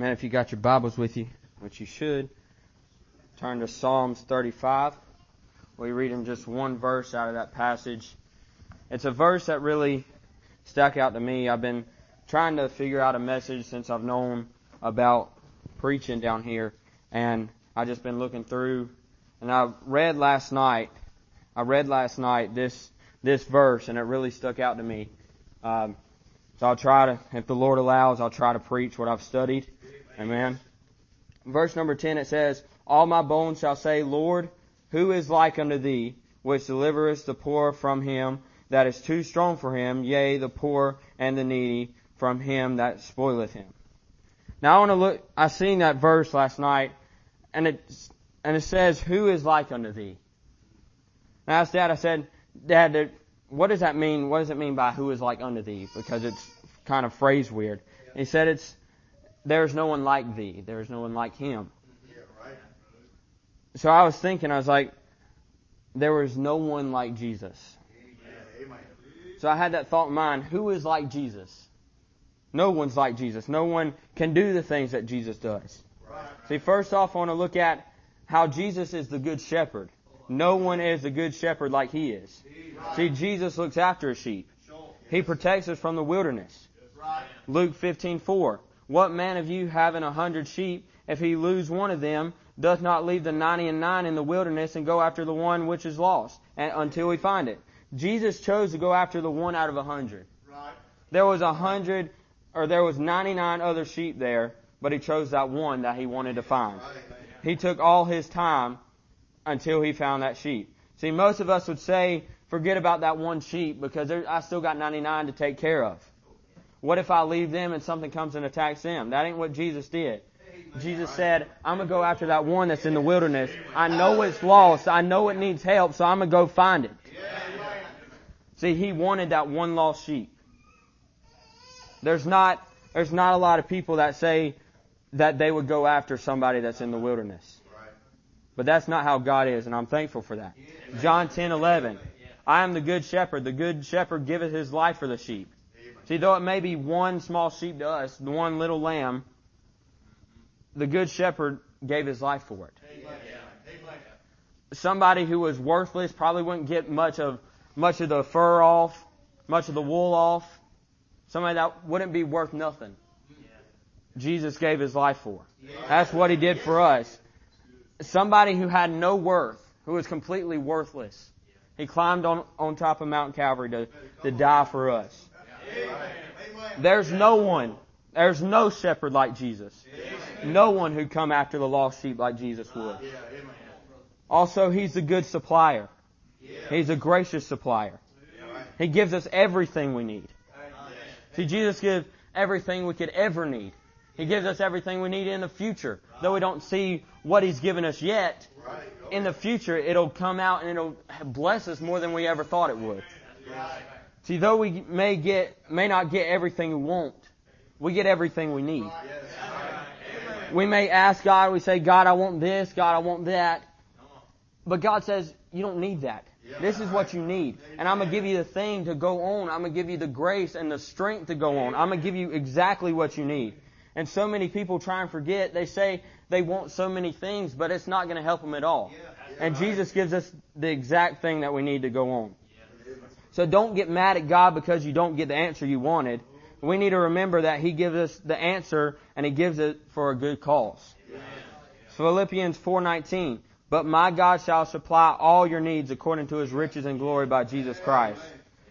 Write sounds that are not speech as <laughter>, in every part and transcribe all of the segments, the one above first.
Man, if you got your Bibles with you, which you should, turn to Psalms 35. We read in just one verse out of that passage. It's a verse that really stuck out to me. I've been trying to figure out a message since I've known about preaching down here, and I've just been looking through, and I read last night. I read last night this this verse, and it really stuck out to me. Um, so I'll try to, if the Lord allows, I'll try to preach what I've studied. Amen. Verse number 10, it says, All my bones shall say, Lord, who is like unto thee, which deliverest the poor from him that is too strong for him, yea, the poor and the needy from him that spoileth him. Now I want to look, I seen that verse last night, and it, and it says, Who is like unto thee? And I asked Dad, I said, Dad, what does that mean? What does it mean by who is like unto thee? Because it's kind of phrased weird. He said it's, there's no one like thee. There's no one like him. So I was thinking, I was like, there was no one like Jesus. So I had that thought in mind, who is like Jesus? No one's like Jesus. No one can do the things that Jesus does. See, first off, I want to look at how Jesus is the good shepherd. No one is a good shepherd like he is. See, Jesus looks after his sheep. He protects us from the wilderness. Luke 15:4. What man of you having a hundred sheep, if he lose one of them, doth not leave the ninety and nine in the wilderness and go after the one which is lost until he find it? Jesus chose to go after the one out of a hundred. There was a hundred, or there was 99 other sheep there, but he chose that one that he wanted to find. He took all his time until he found that sheep. See, most of us would say, forget about that one sheep because there, I still got 99 to take care of. What if I leave them and something comes and attacks them? That ain't what Jesus did. Jesus said, I'm going to go after that one that's in the wilderness. I know it's lost. I know it needs help, so I'm going to go find it. See, he wanted that one lost sheep. There's not, there's not a lot of people that say that they would go after somebody that's in the wilderness. But that's not how God is, and I'm thankful for that. John 10, 11. I am the good shepherd. The good shepherd giveth his life for the sheep. See, though it may be one small sheep to us, the one little lamb, the good shepherd gave his life for it. Somebody who was worthless probably wouldn't get much of much of the fur off, much of the wool off. Somebody that wouldn't be worth nothing. Jesus gave his life for. That's what he did for us. Somebody who had no worth, who was completely worthless. He climbed on, on top of Mount Calvary to, to die for us. There's no one, there's no shepherd like Jesus. No one who'd come after the lost sheep like Jesus would. Also, He's a good supplier. He's a gracious supplier. He gives us everything we need. See, Jesus gives everything we could ever need. He gives us everything we need in the future. Though we don't see what He's given us yet, in the future it'll come out and it'll bless us more than we ever thought it would. See, though we may get, may not get everything we want, we get everything we need. We may ask God, we say, God, I want this, God, I want that. But God says, you don't need that. This is what you need. And I'm going to give you the thing to go on. I'm going to give you the grace and the strength to go on. I'm going to give you exactly what you need. And so many people try and forget. They say they want so many things, but it's not going to help them at all. And Jesus gives us the exact thing that we need to go on. So don't get mad at God because you don't get the answer you wanted. We need to remember that He gives us the answer and He gives it for a good cause. Philippians 4:19. But my God shall supply all your needs according to His riches and glory by Jesus Christ.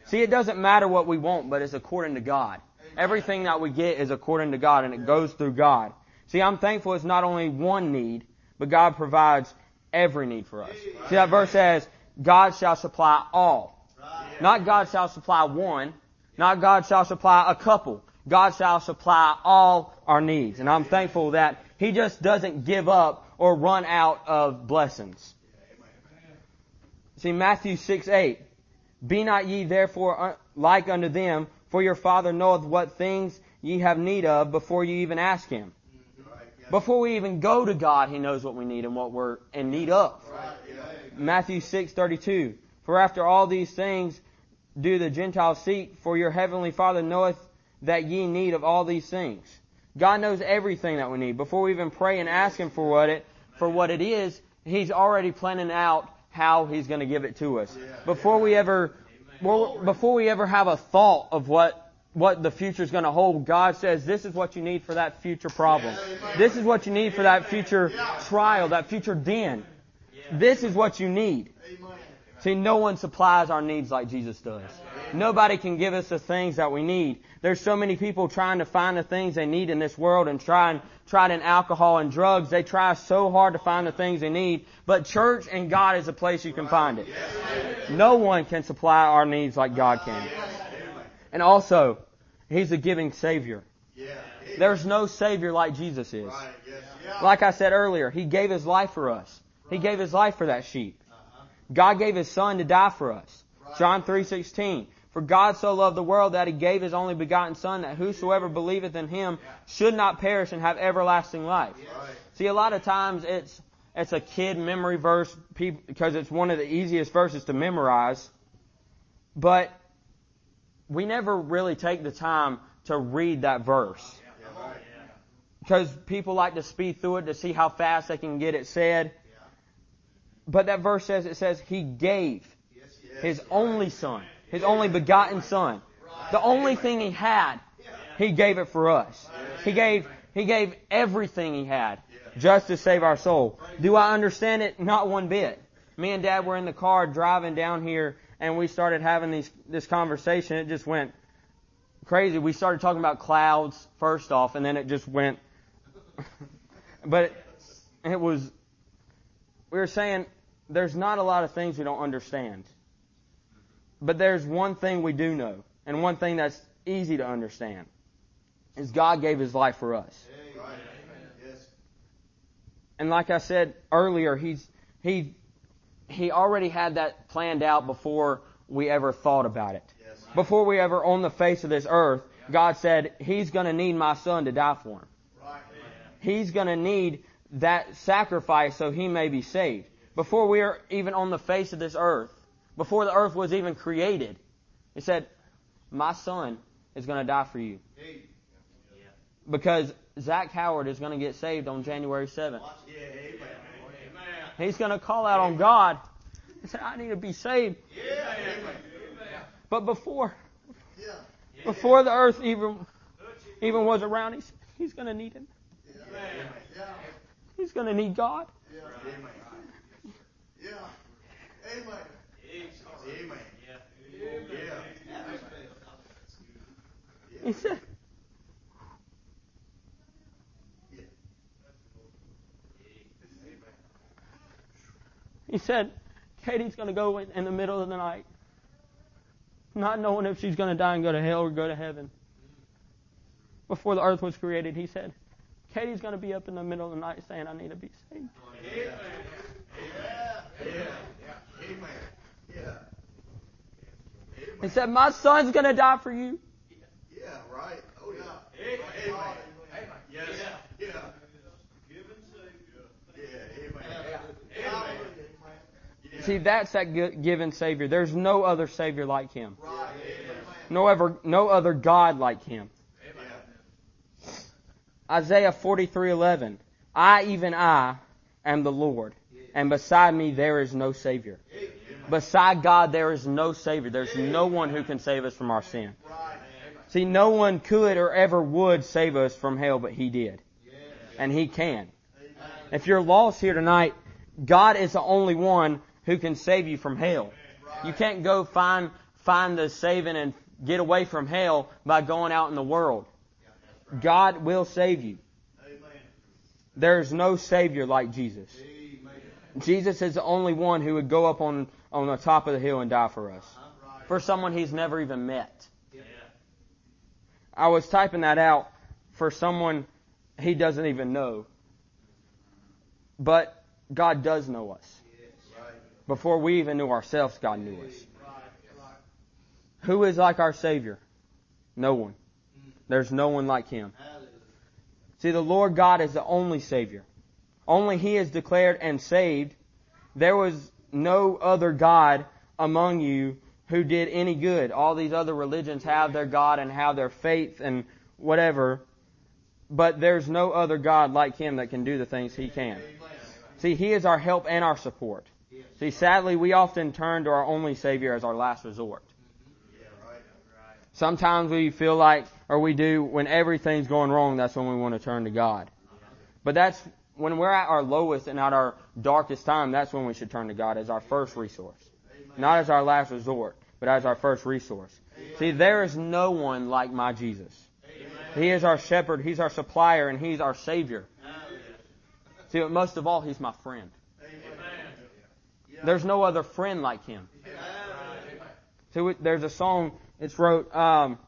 See, it doesn't matter what we want, but it's according to God. Everything that we get is according to God and it goes through God. See, I'm thankful it's not only one need, but God provides every need for us. See, that verse says, God shall supply all. Not God shall supply one. Not God shall supply a couple. God shall supply all our needs. And I'm thankful that He just doesn't give up or run out of blessings. See, Matthew 6, 8. Be not ye therefore like unto them, for your Father knoweth what things ye have need of before you even ask Him. Before we even go to God, He knows what we need and what we're in need of. Matthew 6:32. For after all these things do the Gentiles seek, for your heavenly Father knoweth that ye need of all these things. God knows everything that we need. Before we even pray and ask Him for what it, for what it is, He's already planning out how He's going to give it to us. Before we ever, before we ever have a thought of what what the future is going to hold, God says, this is what you need for that future problem. This is what you need for that future trial, that future den. This is what you need. See, no one supplies our needs like Jesus does. Nobody can give us the things that we need. There's so many people trying to find the things they need in this world and trying, tried in alcohol and drugs. They try so hard to find the things they need. But church and God is a place you can find it. No one can supply our needs like God can. And also, He's a giving Savior. There's no Savior like Jesus is. Like I said earlier, He gave His life for us. He gave His life for that sheep. God gave His Son to die for us. John 3.16. For God so loved the world that He gave His only begotten Son that whosoever believeth in Him should not perish and have everlasting life. See, a lot of times it's, it's a kid memory verse because it's one of the easiest verses to memorize. But we never really take the time to read that verse. Because people like to speed through it to see how fast they can get it said. But that verse says, it says, He gave His only Son, His only begotten Son. The only thing He had, He gave it for us. He gave, He gave everything He had just to save our soul. Do I understand it? Not one bit. Me and Dad were in the car driving down here and we started having these, this conversation, it just went crazy. We started talking about clouds first off, and then it just went. <laughs> but it, it was. We were saying there's not a lot of things we don't understand. But there's one thing we do know, and one thing that's easy to understand, is God gave His life for us. And like I said earlier, He's He he already had that planned out before we ever thought about it. Yes. Before we ever on the face of this earth, God said, He's gonna need my son to die for him. Right. He's gonna need that sacrifice so he may be saved. Before we are even on the face of this earth, before the earth was even created, He said, My son is gonna die for you. Because Zach Howard is gonna get saved on January 7th. He's going to call out on God and say, I need to be saved. But before, before the earth even, even was around, he's, he's going to need him. He's going to need God. Yeah. Amen. Amen. He said, He said, Katie's going to go in, in the middle of the night, not knowing if she's going to die and go to hell or go to heaven. Before the earth was created, he said, Katie's going to be up in the middle of the night saying, I need to be saved. Amen. Amen. He said, My son's going to die for you. Yeah, right. Oh, yeah. Amen. Amen. Yes. Yeah. yeah. See, that's that given Savior. There's no other Savior like Him. No ever, no other God like Him. Isaiah 43:11. I, even I, am the Lord, and beside me there is no Savior. Beside God there is no Savior. There's no one who can save us from our sin. See, no one could or ever would save us from hell, but He did. And He can. If you're lost here tonight, God is the only one who can save you from hell. You can't go find find the saving and get away from hell by going out in the world. God will save you. There's no Savior like Jesus. Jesus is the only one who would go up on, on the top of the hill and die for us. For someone he's never even met. I was typing that out for someone he doesn't even know. But God does know us. Before we even knew ourselves, God knew us. Who is like our Savior? No one. There's no one like Him. See, the Lord God is the only Savior. Only He is declared and saved. There was no other God among you who did any good. All these other religions have their God and have their faith and whatever. but there's no other God like him that can do the things he can. See, he is our help and our support. See, sadly, we often turn to our only Savior as our last resort. Sometimes we feel like, or we do, when everything's going wrong, that's when we want to turn to God. But that's, when we're at our lowest and at our darkest time, that's when we should turn to God as our first resource. Not as our last resort, but as our first resource. See, there is no one like my Jesus. He is our shepherd, He's our supplier, and He's our Savior. See, but most of all, He's my friend. There's no other friend like Him. See, there's a song, it's wrote, um,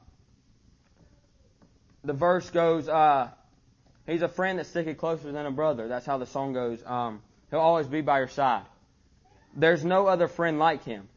the verse goes, uh, He's a friend that sticketh closer than a brother. That's how the song goes. Um, he'll always be by your side. There's no other friend like Him.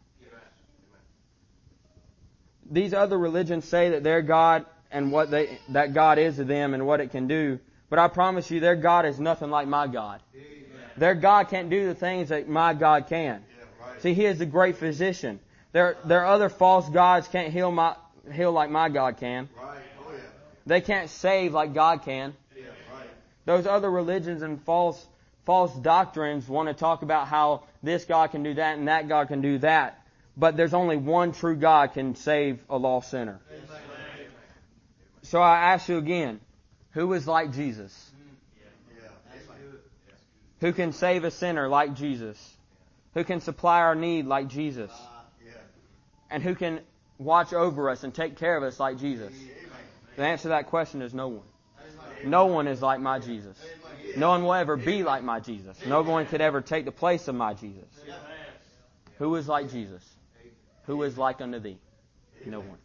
These other religions say that their God and what they, that God is to them and what it can do. But I promise you, their God is nothing like my God. Amen. Their God can't do the things that my God can. Yeah, right. See, He is the great physician. Their, their other false gods can't heal my, heal like my God can. Right. Oh, yeah. They can't save like God can. Yeah, right. Those other religions and false, false doctrines want to talk about how this God can do that and that God can do that. But there's only one true God can save a lost sinner. Amen. So I ask you again, who is like Jesus? Who can save a sinner like Jesus? Who can supply our need like Jesus? And who can watch over us and take care of us like Jesus? The answer to that question is no one. No one is like my Jesus. No one will ever be like my Jesus. No one could ever take the place of my Jesus. Who is like Jesus? Who is like unto thee? No one.